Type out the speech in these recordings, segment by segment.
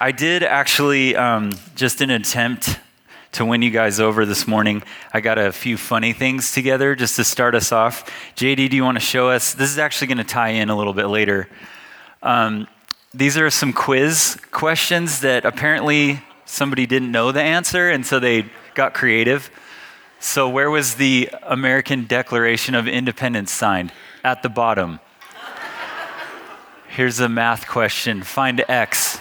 I did actually, um, just an attempt to win you guys over this morning. I got a few funny things together just to start us off. JD, do you want to show us? This is actually going to tie in a little bit later. Um, these are some quiz questions that apparently somebody didn't know the answer, and so they got creative. So, where was the American Declaration of Independence signed? At the bottom. Here's a math question find x.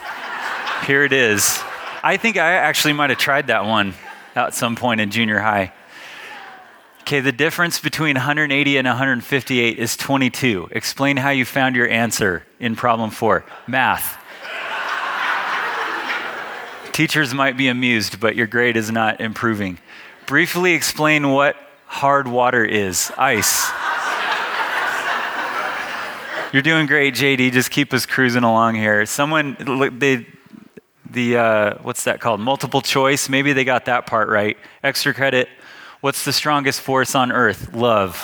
Here it is. I think I actually might have tried that one at some point in junior high. Okay, the difference between 180 and 158 is 22. Explain how you found your answer in problem four. Math. Teachers might be amused, but your grade is not improving. Briefly explain what hard water is ice. You're doing great, JD. Just keep us cruising along here. Someone, they, the uh, what's that called? Multiple choice. Maybe they got that part right. Extra credit. What's the strongest force on earth? Love.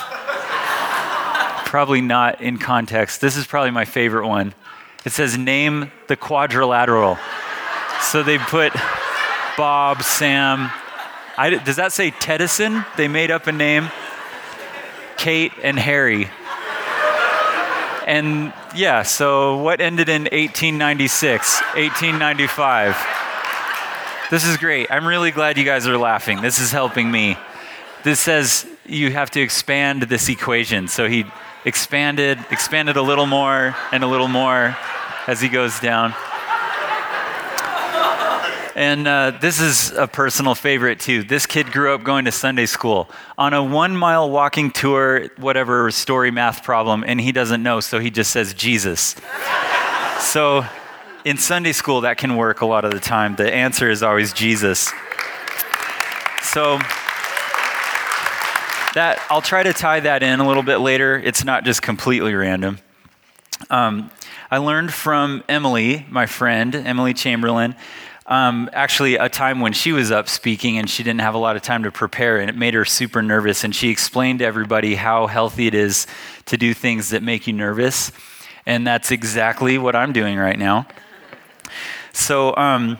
probably not in context. This is probably my favorite one. It says name the quadrilateral. So they put Bob, Sam. I, does that say Tedison? They made up a name. Kate and Harry. And yeah, so what ended in 1896, 1895? This is great. I'm really glad you guys are laughing. This is helping me. This says you have to expand this equation. So he expanded, expanded a little more and a little more as he goes down. And uh, this is a personal favorite too. This kid grew up going to Sunday school on a one mile walking tour, whatever story math problem, and he doesn't know, so he just says Jesus. so in Sunday school, that can work a lot of the time. The answer is always Jesus. So that I'll try to tie that in a little bit later. It's not just completely random. Um, I learned from Emily, my friend, Emily Chamberlain, um, actually a time when she was up speaking and she didn't have a lot of time to prepare, and it made her super nervous. And she explained to everybody how healthy it is to do things that make you nervous. And that's exactly what I'm doing right now. So, um,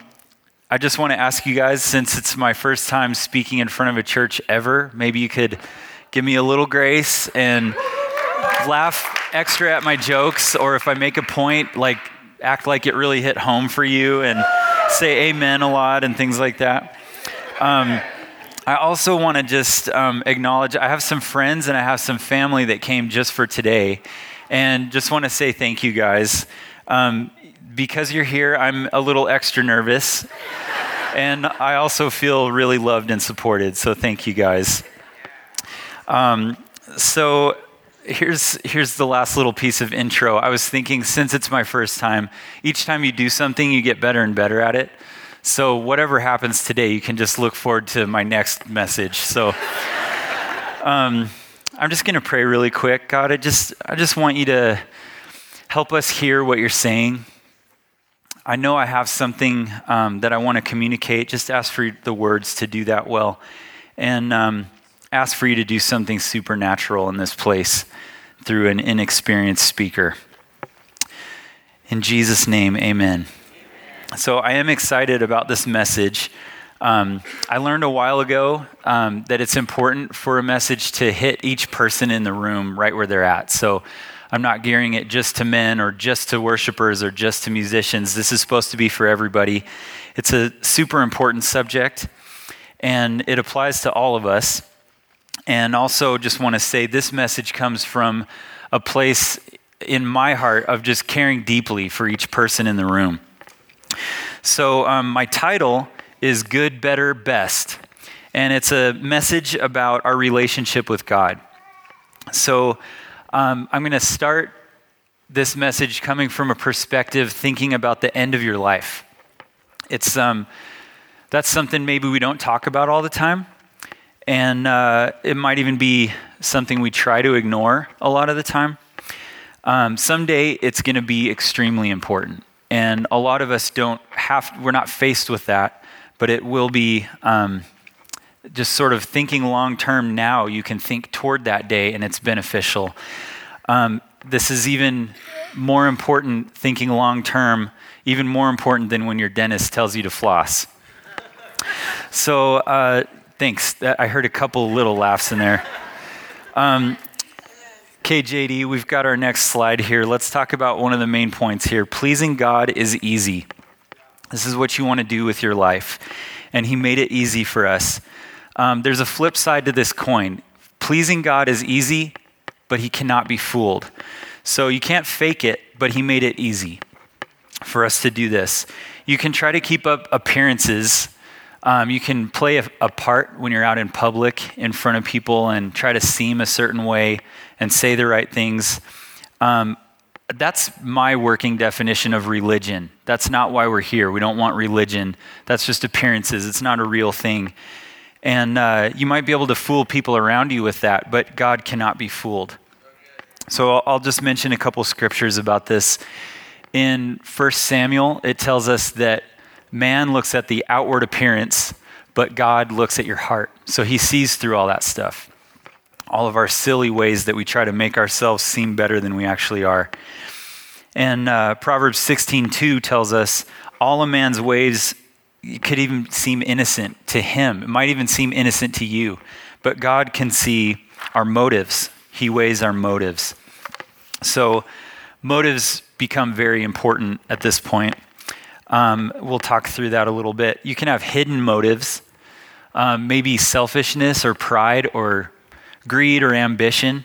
I just want to ask you guys, since it's my first time speaking in front of a church ever, maybe you could give me a little grace and laugh extra at my jokes, or if I make a point, like act like it really hit home for you and say amen a lot and things like that. Um, I also want to just um, acknowledge I have some friends and I have some family that came just for today. And just want to say thank you guys. Um, because you're here, I'm a little extra nervous. and I also feel really loved and supported. So thank you guys. Um, so here's here's the last little piece of intro. I was thinking since it's my first time, each time you do something, you get better and better at it. So whatever happens today, you can just look forward to my next message. So um, I'm just going to pray really quick. God, I just I just want you to help us hear what you're saying. I know I have something um, that I want to communicate. Just ask for the words to do that well, and. Um, ask for you to do something supernatural in this place through an inexperienced speaker. In Jesus' name, amen. So I am excited about this message. Um, I learned a while ago um, that it's important for a message to hit each person in the room right where they're at. So I'm not gearing it just to men or just to worshipers or just to musicians. This is supposed to be for everybody. It's a super important subject, and it applies to all of us. And also, just want to say this message comes from a place in my heart of just caring deeply for each person in the room. So, um, my title is Good, Better, Best. And it's a message about our relationship with God. So, um, I'm going to start this message coming from a perspective thinking about the end of your life. It's um, that's something maybe we don't talk about all the time. And uh, it might even be something we try to ignore a lot of the time. Um, someday it's going to be extremely important. And a lot of us don't have, we're not faced with that, but it will be um, just sort of thinking long term now. You can think toward that day and it's beneficial. Um, this is even more important thinking long term, even more important than when your dentist tells you to floss. So, uh, thanks. I heard a couple little laughs in there. Um, KJD, we've got our next slide here. Let's talk about one of the main points here. Pleasing God is easy. This is what you want to do with your life. And He made it easy for us. Um, there's a flip side to this coin. Pleasing God is easy, but He cannot be fooled. So you can't fake it, but He made it easy for us to do this. You can try to keep up appearances. Um, you can play a, a part when you're out in public in front of people and try to seem a certain way and say the right things. Um, that's my working definition of religion. That's not why we're here. We don't want religion. That's just appearances. It's not a real thing. And uh, you might be able to fool people around you with that, but God cannot be fooled. So I'll just mention a couple scriptures about this. In 1 Samuel, it tells us that man looks at the outward appearance, but God looks at your heart. So he sees through all that stuff all of our silly ways that we try to make ourselves seem better than we actually are. And uh, Proverbs 16:2 tells us all a man's ways could even seem innocent to him. It might even seem innocent to you, but God can see our motives. He weighs our motives. So motives become very important at this point. Um, we'll talk through that a little bit. You can have hidden motives, um, maybe selfishness or pride or greed or ambition,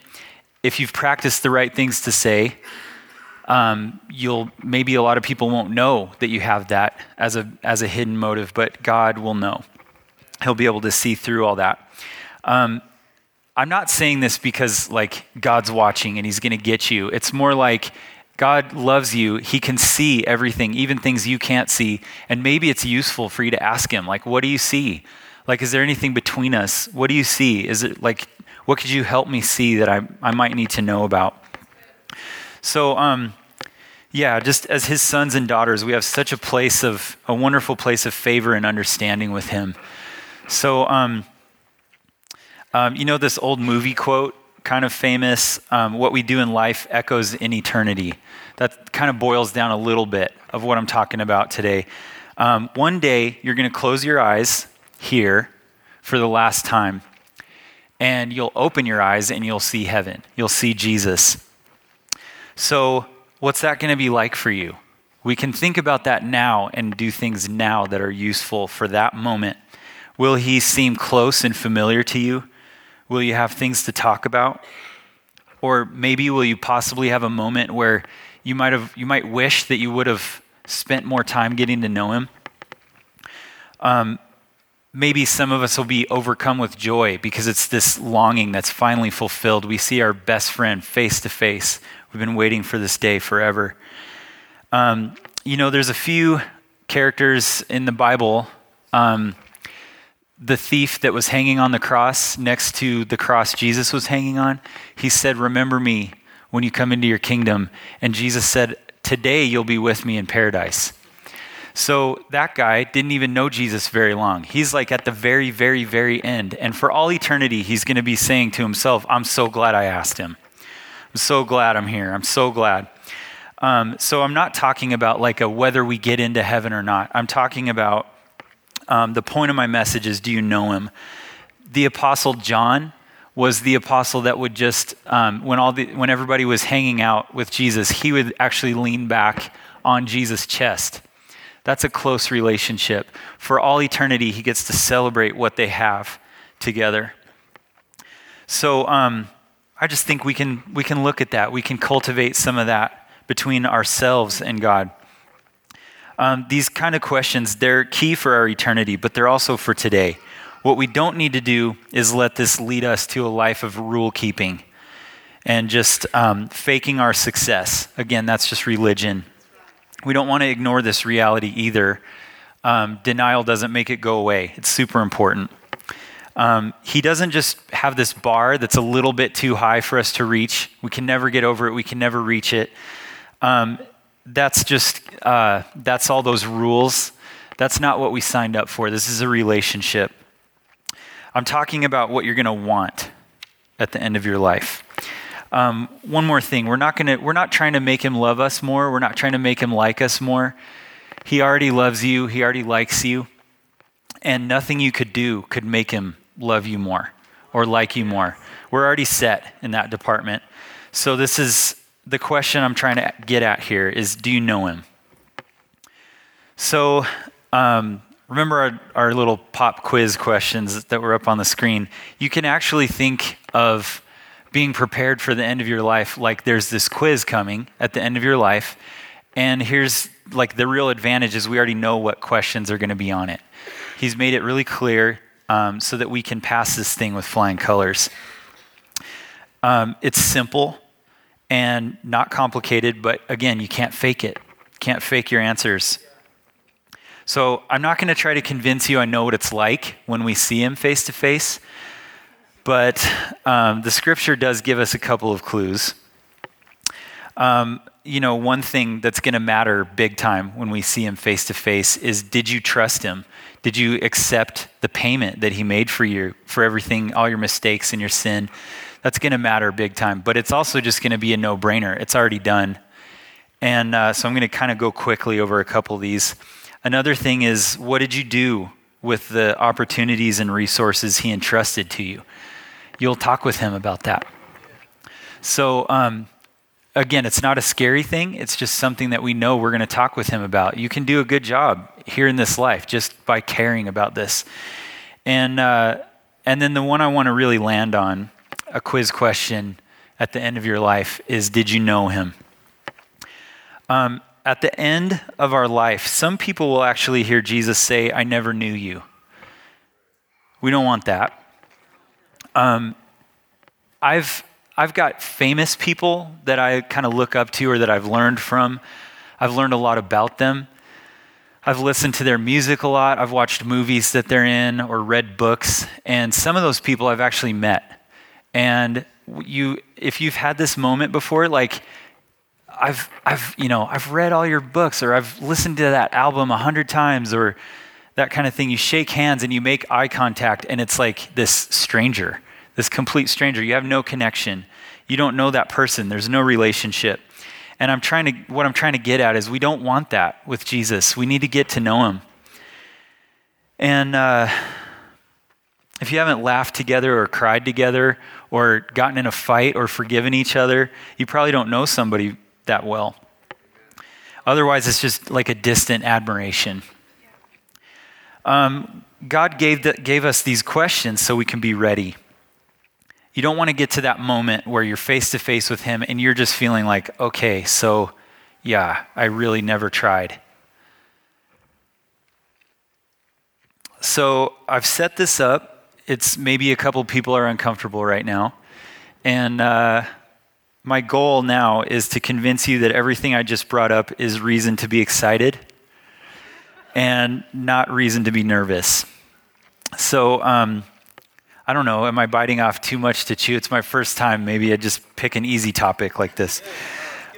if you've practiced the right things to say, um, you'll maybe a lot of people won't know that you have that as a as a hidden motive, but God will know. He'll be able to see through all that. Um, I'm not saying this because like God's watching and He's going to get you. It's more like God loves you. He can see everything, even things you can't see. And maybe it's useful for you to ask Him, like, what do you see? Like, is there anything between us? What do you see? Is it like what could you help me see that I, I might need to know about? So, um, yeah, just as his sons and daughters, we have such a place of, a wonderful place of favor and understanding with him. So, um, um, you know, this old movie quote, kind of famous um, what we do in life echoes in eternity. That kind of boils down a little bit of what I'm talking about today. Um, one day, you're going to close your eyes here for the last time and you'll open your eyes and you'll see heaven. You'll see Jesus. So, what's that going to be like for you? We can think about that now and do things now that are useful for that moment. Will he seem close and familiar to you? Will you have things to talk about? Or maybe will you possibly have a moment where you might have you might wish that you would have spent more time getting to know him? Um, maybe some of us will be overcome with joy because it's this longing that's finally fulfilled. We see our best friend face to face. We've been waiting for this day forever. Um, you know, there's a few characters in the Bible. Um, the thief that was hanging on the cross next to the cross Jesus was hanging on, he said, Remember me when you come into your kingdom. And Jesus said, Today you'll be with me in paradise. So that guy didn't even know Jesus very long. He's like at the very, very, very end. And for all eternity, he's going to be saying to himself, I'm so glad I asked him. I'm so glad I'm here. I'm so glad. Um, so I'm not talking about like a whether we get into heaven or not. I'm talking about um, the point of my message is do you know him? The apostle John was the apostle that would just um, when all the when everybody was hanging out with Jesus, he would actually lean back on Jesus' chest that's a close relationship. For all eternity, he gets to celebrate what they have together. So um, I just think we can, we can look at that. We can cultivate some of that between ourselves and God. Um, these kind of questions, they're key for our eternity, but they're also for today. What we don't need to do is let this lead us to a life of rule keeping and just um, faking our success. Again, that's just religion we don't want to ignore this reality either. Um, denial doesn't make it go away, it's super important. Um, he doesn't just have this bar that's a little bit too high for us to reach. We can never get over it, we can never reach it. That's just, uh, that's all those rules. That's not what we signed up for. This is a relationship. I'm talking about what you're going to want at the end of your life. Um, one more thing we're not, gonna, we're not trying to make him love us more, we're not trying to make him like us more. He already loves you, he already likes you, and nothing you could do could make him love you more or like you more. We're already set in that department. So, this is the question I'm trying to get at here is do you know him? So, um, remember our, our little pop quiz questions that were up on the screen? You can actually think of being prepared for the end of your life like there's this quiz coming at the end of your life. And here's like the real advantage is we already know what questions are going to be on it. He's made it really clear um, so that we can pass this thing with flying colors. Um, it's simple and not complicated, but again, you can't fake it. Can't fake your answers. So I'm not going to try to convince you I know what it's like when we see him face to face, but um, the scripture does give us a couple of clues. Um, you know, one thing that's going to matter big time when we see him face to face is did you trust him? Did you accept the payment that he made for you, for everything, all your mistakes and your sin? That's going to matter big time. But it's also just going to be a no brainer. It's already done. And uh, so I'm going to kind of go quickly over a couple of these. Another thing is, what did you do with the opportunities and resources he entrusted to you? You'll talk with him about that. So, um, again, it's not a scary thing. It's just something that we know we're going to talk with him about. You can do a good job here in this life just by caring about this. And, uh, and then the one I want to really land on, a quiz question at the end of your life, is Did you know him? Um, at the end of our life, some people will actually hear Jesus say, I never knew you. We don't want that. Um, I've, I've got famous people that I kind of look up to or that I've learned from. I've learned a lot about them. I've listened to their music a lot. I've watched movies that they're in or read books. And some of those people I've actually met. And you, if you've had this moment before, like I've, I've, you know, I've read all your books or I've listened to that album a hundred times or that kind of thing. You shake hands and you make eye contact and it's like this stranger, this complete stranger. You have no connection. You don't know that person. There's no relationship. And I'm trying to, what I'm trying to get at is we don't want that with Jesus. We need to get to know him. And uh, if you haven't laughed together or cried together or gotten in a fight or forgiven each other, you probably don't know somebody that well. Otherwise, it's just like a distant admiration. Um, God gave, the, gave us these questions so we can be ready. You don't want to get to that moment where you're face to face with Him and you're just feeling like, okay, so yeah, I really never tried. So I've set this up. It's maybe a couple people are uncomfortable right now. And uh, my goal now is to convince you that everything I just brought up is reason to be excited and not reason to be nervous. So, um, I don't know, am I biting off too much to chew? It's my first time. Maybe I just pick an easy topic like this.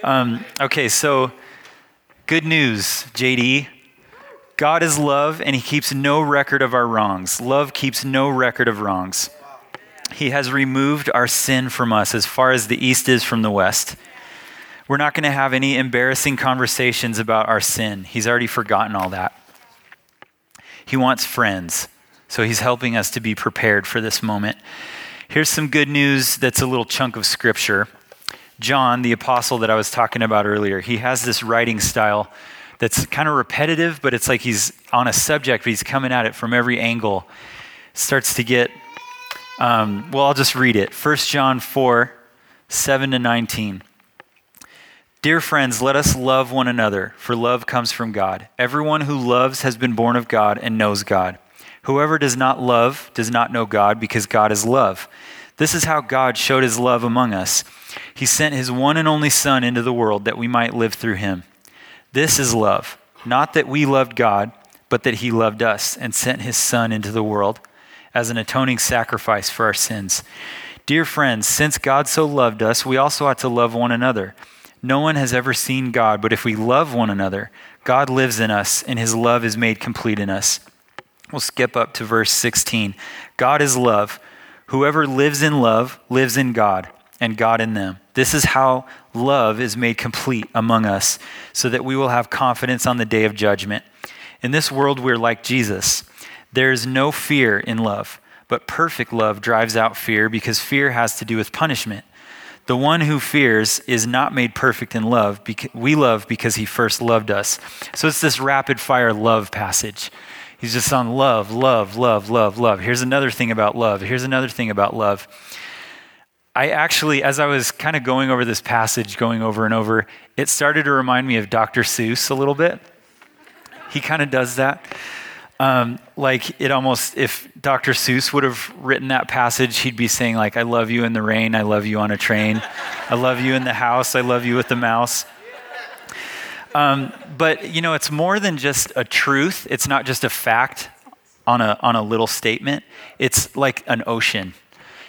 Um, okay, so good news, JD. God is love and he keeps no record of our wrongs. Love keeps no record of wrongs. He has removed our sin from us as far as the east is from the west. We're not going to have any embarrassing conversations about our sin. He's already forgotten all that. He wants friends, so he's helping us to be prepared for this moment. Here's some good news that's a little chunk of scripture. John, the apostle that I was talking about earlier, he has this writing style that's kind of repetitive, but it's like he's on a subject, but he's coming at it from every angle. Starts to get um, well, I'll just read it. 1 John 4 7 to 19. Dear friends, let us love one another, for love comes from God. Everyone who loves has been born of God and knows God. Whoever does not love does not know God, because God is love. This is how God showed his love among us. He sent his one and only Son into the world that we might live through him. This is love, not that we loved God, but that he loved us and sent his Son into the world as an atoning sacrifice for our sins. Dear friends, since God so loved us, we also ought to love one another. No one has ever seen God, but if we love one another, God lives in us, and his love is made complete in us. We'll skip up to verse 16. God is love. Whoever lives in love lives in God, and God in them. This is how love is made complete among us, so that we will have confidence on the day of judgment. In this world, we're like Jesus. There is no fear in love, but perfect love drives out fear because fear has to do with punishment. The one who fears is not made perfect in love. We love because he first loved us. So it's this rapid fire love passage. He's just on love, love, love, love, love. Here's another thing about love. Here's another thing about love. I actually, as I was kind of going over this passage, going over and over, it started to remind me of Dr. Seuss a little bit. He kind of does that. Um, like it almost, if Dr. Seuss would have written that passage, he'd be saying like, "I love you in the rain, I love you on a train, I love you in the house, I love you with the mouse." Um, but you know, it's more than just a truth. It's not just a fact on a on a little statement. It's like an ocean.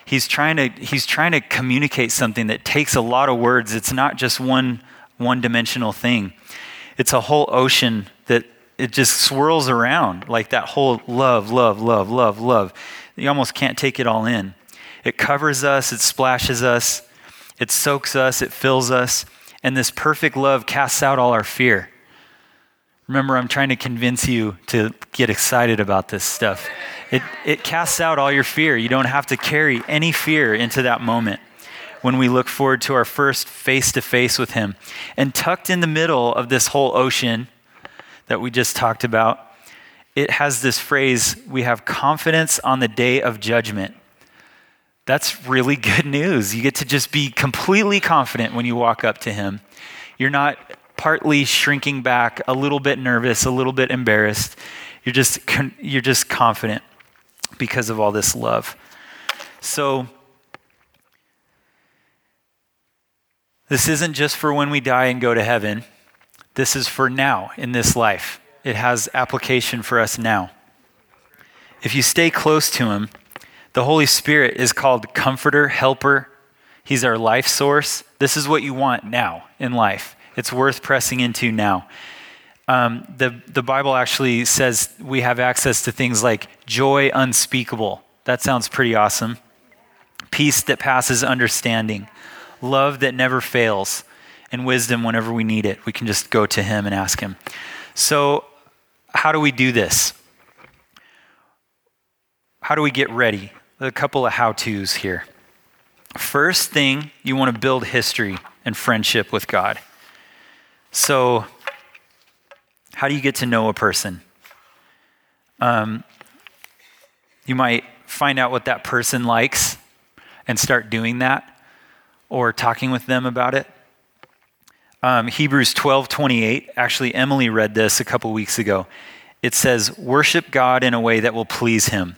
He's trying to he's trying to communicate something that takes a lot of words. It's not just one one dimensional thing. It's a whole ocean that it just swirls around like that whole love, love, love, love, love. You almost can't take it all in. It covers us, it splashes us, it soaks us, it fills us, and this perfect love casts out all our fear. Remember, I'm trying to convince you to get excited about this stuff. It, it casts out all your fear. You don't have to carry any fear into that moment when we look forward to our first face to face with Him. And tucked in the middle of this whole ocean that we just talked about, it has this phrase we have confidence on the day of judgment. That's really good news. You get to just be completely confident when you walk up to Him. You're not partly shrinking back, a little bit nervous, a little bit embarrassed. You're just, you're just confident because of all this love. So, this isn't just for when we die and go to heaven. This is for now in this life. It has application for us now. If you stay close to Him, the Holy Spirit is called Comforter, Helper. He's our life source. This is what you want now in life. It's worth pressing into now. Um, the, the Bible actually says we have access to things like joy unspeakable. That sounds pretty awesome. Peace that passes understanding, love that never fails, and wisdom whenever we need it. We can just go to Him and ask Him. So, how do we do this? How do we get ready? A couple of how to's here. First thing, you want to build history and friendship with God. So, how do you get to know a person? Um, you might find out what that person likes and start doing that or talking with them about it. Um, Hebrews 12 28, actually, Emily read this a couple weeks ago. It says, Worship God in a way that will please Him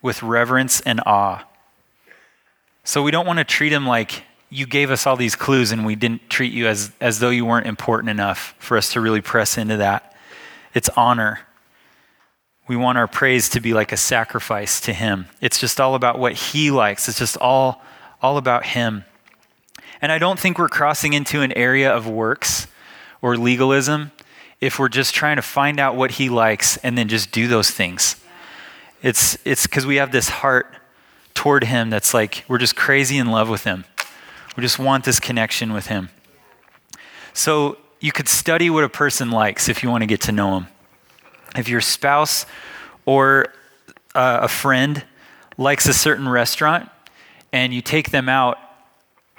with reverence and awe. So we don't want to treat Him like you gave us all these clues and we didn't treat you as, as though you weren't important enough for us to really press into that. It's honor. We want our praise to be like a sacrifice to Him. It's just all about what He likes, it's just all, all about Him. And I don't think we're crossing into an area of works or legalism if we're just trying to find out what he likes and then just do those things. It's it's because we have this heart toward him that's like we're just crazy in love with him. We just want this connection with him. So you could study what a person likes if you want to get to know him. If your spouse or uh, a friend likes a certain restaurant and you take them out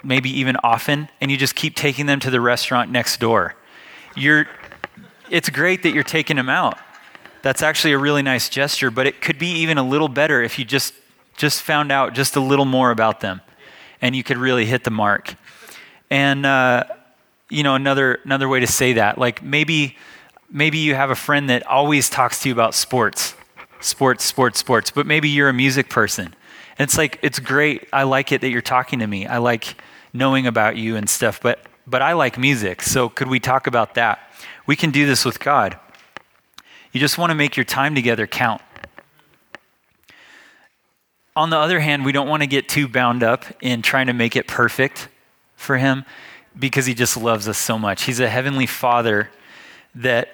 maybe even often, and you just keep taking them to the restaurant next door. You're, it's great that you're taking them out. That's actually a really nice gesture, but it could be even a little better if you just, just found out just a little more about them and you could really hit the mark. And, uh, you know, another, another way to say that, like maybe, maybe you have a friend that always talks to you about sports, sports, sports, sports, but maybe you're a music person. And it's like, it's great. I like it that you're talking to me. I like knowing about you and stuff, but, but I like music. So could we talk about that? We can do this with God. You just want to make your time together count. On the other hand, we don't want to get too bound up in trying to make it perfect for Him because He just loves us so much. He's a heavenly Father that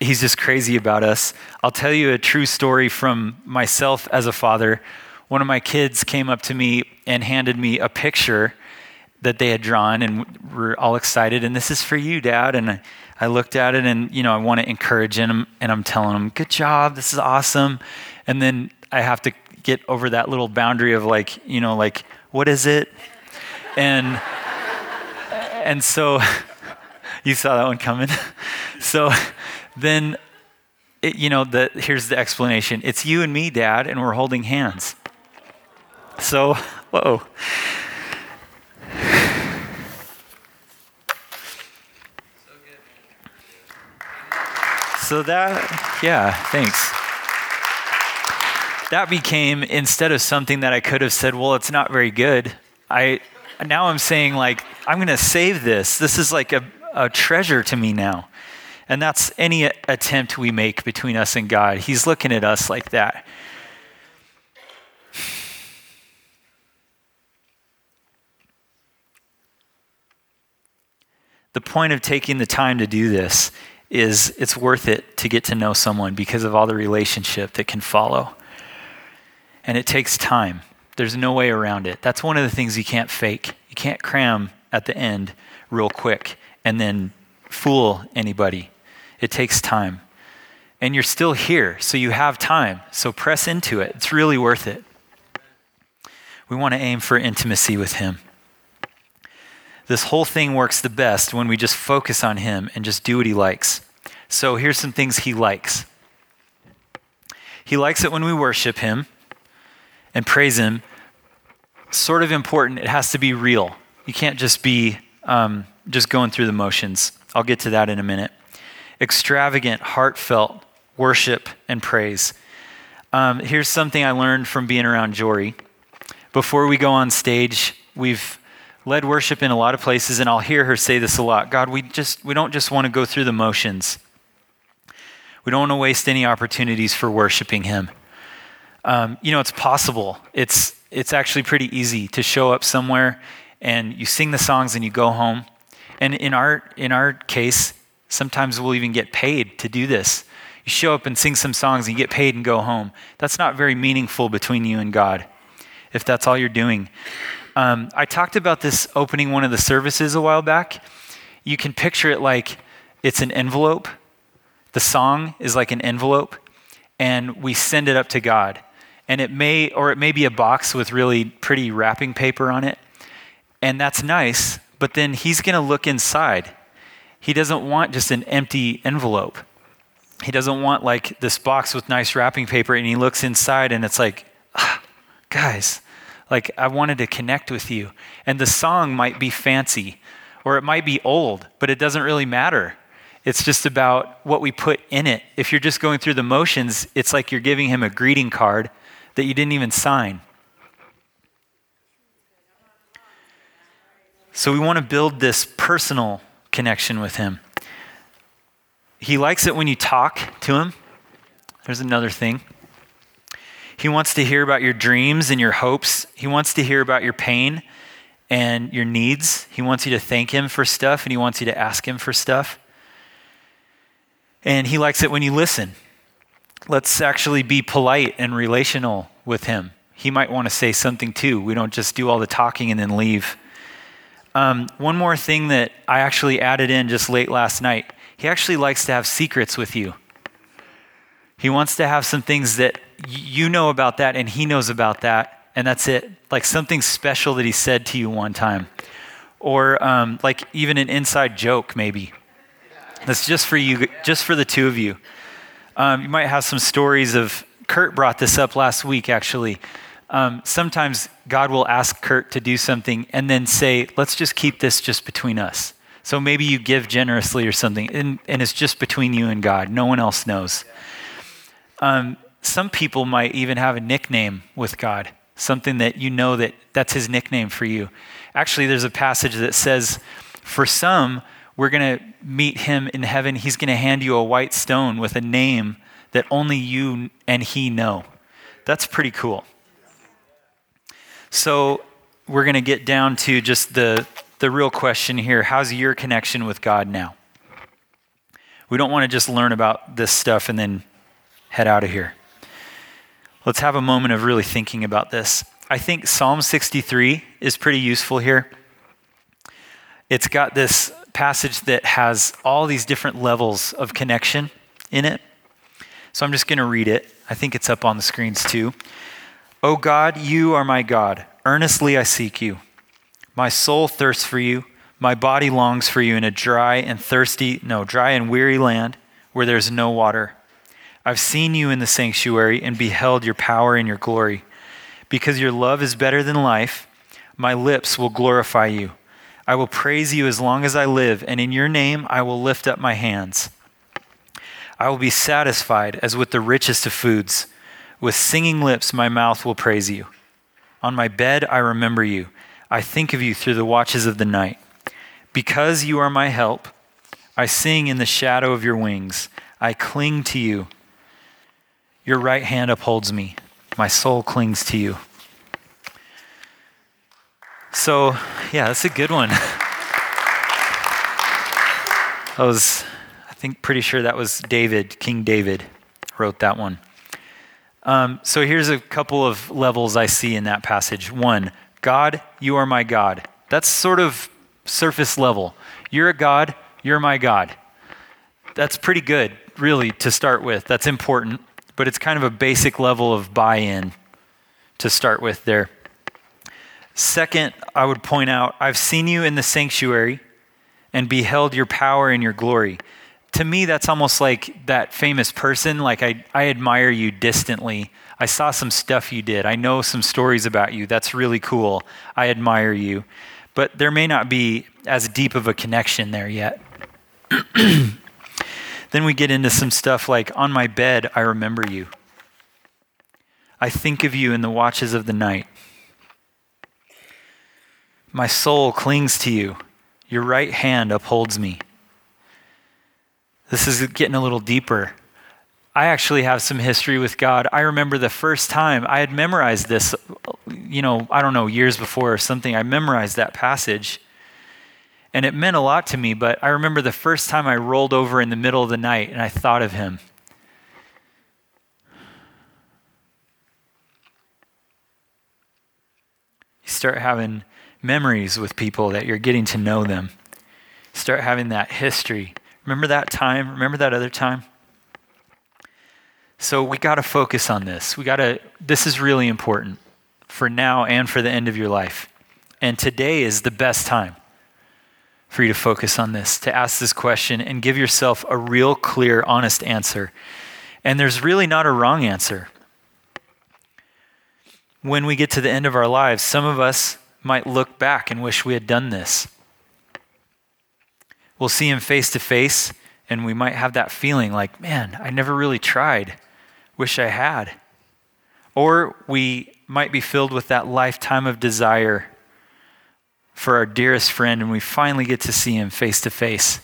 He's just crazy about us. I'll tell you a true story from myself as a father one of my kids came up to me and handed me a picture that they had drawn and were all excited. And this is for you, Dad. And I, I looked at it and, you know, I want to encourage him and I'm telling him, good job. This is awesome. And then I have to get over that little boundary of like, you know, like, what is it? And, and so you saw that one coming. so then, it, you know, the, here's the explanation. It's you and me, Dad, and we're holding hands. So, whoa. So that, yeah, thanks. That became instead of something that I could have said, well, it's not very good. I now I'm saying like I'm going to save this. This is like a, a treasure to me now. And that's any attempt we make between us and God. He's looking at us like that. The point of taking the time to do this is it's worth it to get to know someone because of all the relationship that can follow. And it takes time. There's no way around it. That's one of the things you can't fake. You can't cram at the end real quick and then fool anybody. It takes time. And you're still here, so you have time. So press into it. It's really worth it. We want to aim for intimacy with Him. This whole thing works the best when we just focus on Him and just do what He likes. So here's some things He likes He likes it when we worship Him and praise Him. Sort of important, it has to be real. You can't just be um, just going through the motions. I'll get to that in a minute. Extravagant, heartfelt worship and praise. Um, here's something I learned from being around Jory. Before we go on stage, we've led worship in a lot of places, and I'll hear her say this a lot. God, we just we don't just want to go through the motions. We don't want to waste any opportunities for worshiping Him. Um, you know, it's possible. It's it's actually pretty easy to show up somewhere and you sing the songs and you go home. And in our in our case, sometimes we'll even get paid to do this. You show up and sing some songs and you get paid and go home. That's not very meaningful between you and God, if that's all you're doing. Um, I talked about this opening one of the services a while back. You can picture it like it's an envelope. The song is like an envelope, and we send it up to God. And it may, or it may be a box with really pretty wrapping paper on it. And that's nice, but then He's going to look inside. He doesn't want just an empty envelope. He doesn't want like this box with nice wrapping paper, and He looks inside and it's like, ah, guys, like, I wanted to connect with you. And the song might be fancy or it might be old, but it doesn't really matter. It's just about what we put in it. If you're just going through the motions, it's like you're giving him a greeting card that you didn't even sign. So we want to build this personal connection with him. He likes it when you talk to him. There's another thing. He wants to hear about your dreams and your hopes. He wants to hear about your pain and your needs. He wants you to thank Him for stuff and He wants you to ask Him for stuff. And He likes it when you listen. Let's actually be polite and relational with Him. He might want to say something too. We don't just do all the talking and then leave. Um, one more thing that I actually added in just late last night. He actually likes to have secrets with you. He wants to have some things that you know about that and he knows about that, and that's it. Like something special that he said to you one time. Or um, like even an inside joke, maybe. That's just for you, just for the two of you. Um, you might have some stories of, Kurt brought this up last week, actually. Um, sometimes God will ask Kurt to do something and then say, let's just keep this just between us. So maybe you give generously or something, and, and it's just between you and God. No one else knows. Um, some people might even have a nickname with God, something that you know that that's his nickname for you. Actually, there's a passage that says, for some, we're going to meet him in heaven. He's going to hand you a white stone with a name that only you and he know. That's pretty cool. So, we're going to get down to just the, the real question here how's your connection with God now? We don't want to just learn about this stuff and then head out of here. let's have a moment of really thinking about this. I think Psalm 63 is pretty useful here. It's got this passage that has all these different levels of connection in it. So I'm just going to read it. I think it's up on the screens too. O God, you are my God. Earnestly I seek you. My soul thirsts for you. My body longs for you in a dry and thirsty, no, dry and weary land where there's no water. I've seen you in the sanctuary and beheld your power and your glory. Because your love is better than life, my lips will glorify you. I will praise you as long as I live, and in your name I will lift up my hands. I will be satisfied as with the richest of foods. With singing lips, my mouth will praise you. On my bed, I remember you. I think of you through the watches of the night. Because you are my help, I sing in the shadow of your wings. I cling to you. Your right hand upholds me. My soul clings to you. So, yeah, that's a good one. I was, I think, pretty sure that was David, King David, wrote that one. Um, so here's a couple of levels I see in that passage. One, God, you are my God. That's sort of surface level. You're a God, you're my God. That's pretty good, really, to start with. That's important, but it's kind of a basic level of buy in to start with there. Second, I would point out I've seen you in the sanctuary and beheld your power and your glory. To me, that's almost like that famous person. Like, I, I admire you distantly. I saw some stuff you did. I know some stories about you. That's really cool. I admire you. But there may not be as deep of a connection there yet. then we get into some stuff like, On my bed, I remember you. I think of you in the watches of the night. My soul clings to you. Your right hand upholds me. This is getting a little deeper. I actually have some history with God. I remember the first time I had memorized this, you know, I don't know, years before or something. I memorized that passage. And it meant a lot to me, but I remember the first time I rolled over in the middle of the night and I thought of him. You start having memories with people that you're getting to know them. Start having that history. Remember that time? Remember that other time? So we got to focus on this. We got to this is really important for now and for the end of your life. And today is the best time for you to focus on this, to ask this question and give yourself a real clear honest answer. And there's really not a wrong answer. When we get to the end of our lives, some of us might look back and wish we had done this. We'll see him face to face, and we might have that feeling like, man, I never really tried. Wish I had. Or we might be filled with that lifetime of desire for our dearest friend, and we finally get to see him face to face.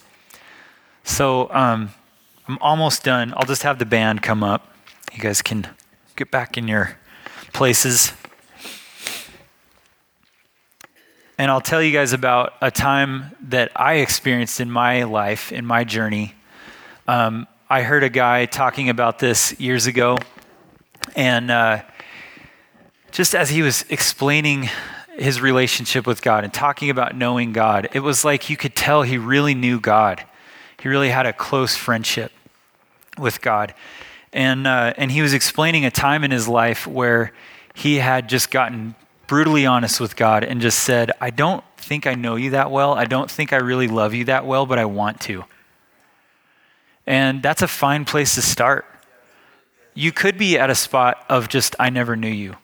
So um, I'm almost done. I'll just have the band come up. You guys can get back in your places. And I'll tell you guys about a time that I experienced in my life, in my journey. Um, I heard a guy talking about this years ago. And uh, just as he was explaining his relationship with God and talking about knowing God, it was like you could tell he really knew God. He really had a close friendship with God. And, uh, and he was explaining a time in his life where he had just gotten brutally honest with God and just said, I don't think I know you that well. I don't think I really love you that well, but I want to. And that's a fine place to start. You could be at a spot of just, I never knew you.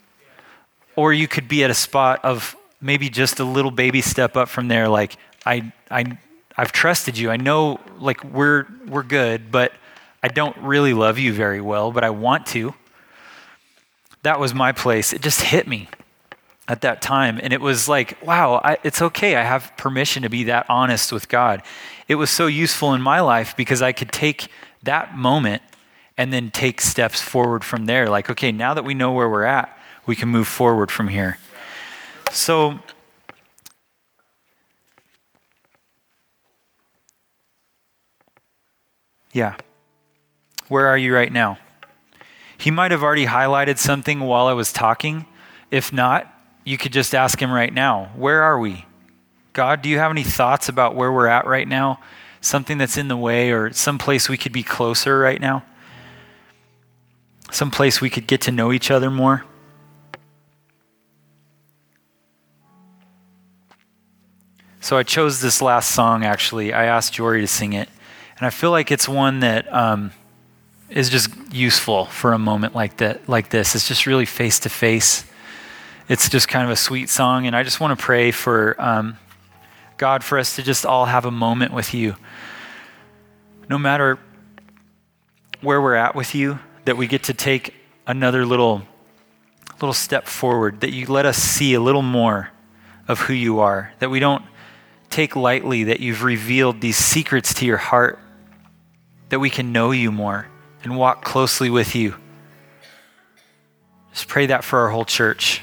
Or you could be at a spot of maybe just a little baby step up from there, like, I, I, I've trusted you. I know, like, we're, we're good, but I don't really love you very well, but I want to. That was my place. It just hit me at that time. And it was like, wow, I, it's okay. I have permission to be that honest with God. It was so useful in my life because I could take that moment and then take steps forward from there. Like, okay, now that we know where we're at, we can move forward from here. So, yeah. Where are you right now? He might have already highlighted something while I was talking. If not, you could just ask him right now Where are we? God, do you have any thoughts about where we're at right now? Something that's in the way, or some place we could be closer right now? Some place we could get to know each other more? So I chose this last song, actually. I asked Jory to sing it. And I feel like it's one that um, is just useful for a moment like, that, like this. It's just really face to face. It's just kind of a sweet song. And I just want to pray for um, God, for us to just all have a moment with you. No matter where we're at with you, that we get to take another little, little step forward, that you let us see a little more of who you are, that we don't take lightly that you've revealed these secrets to your heart, that we can know you more and walk closely with you. Just pray that for our whole church.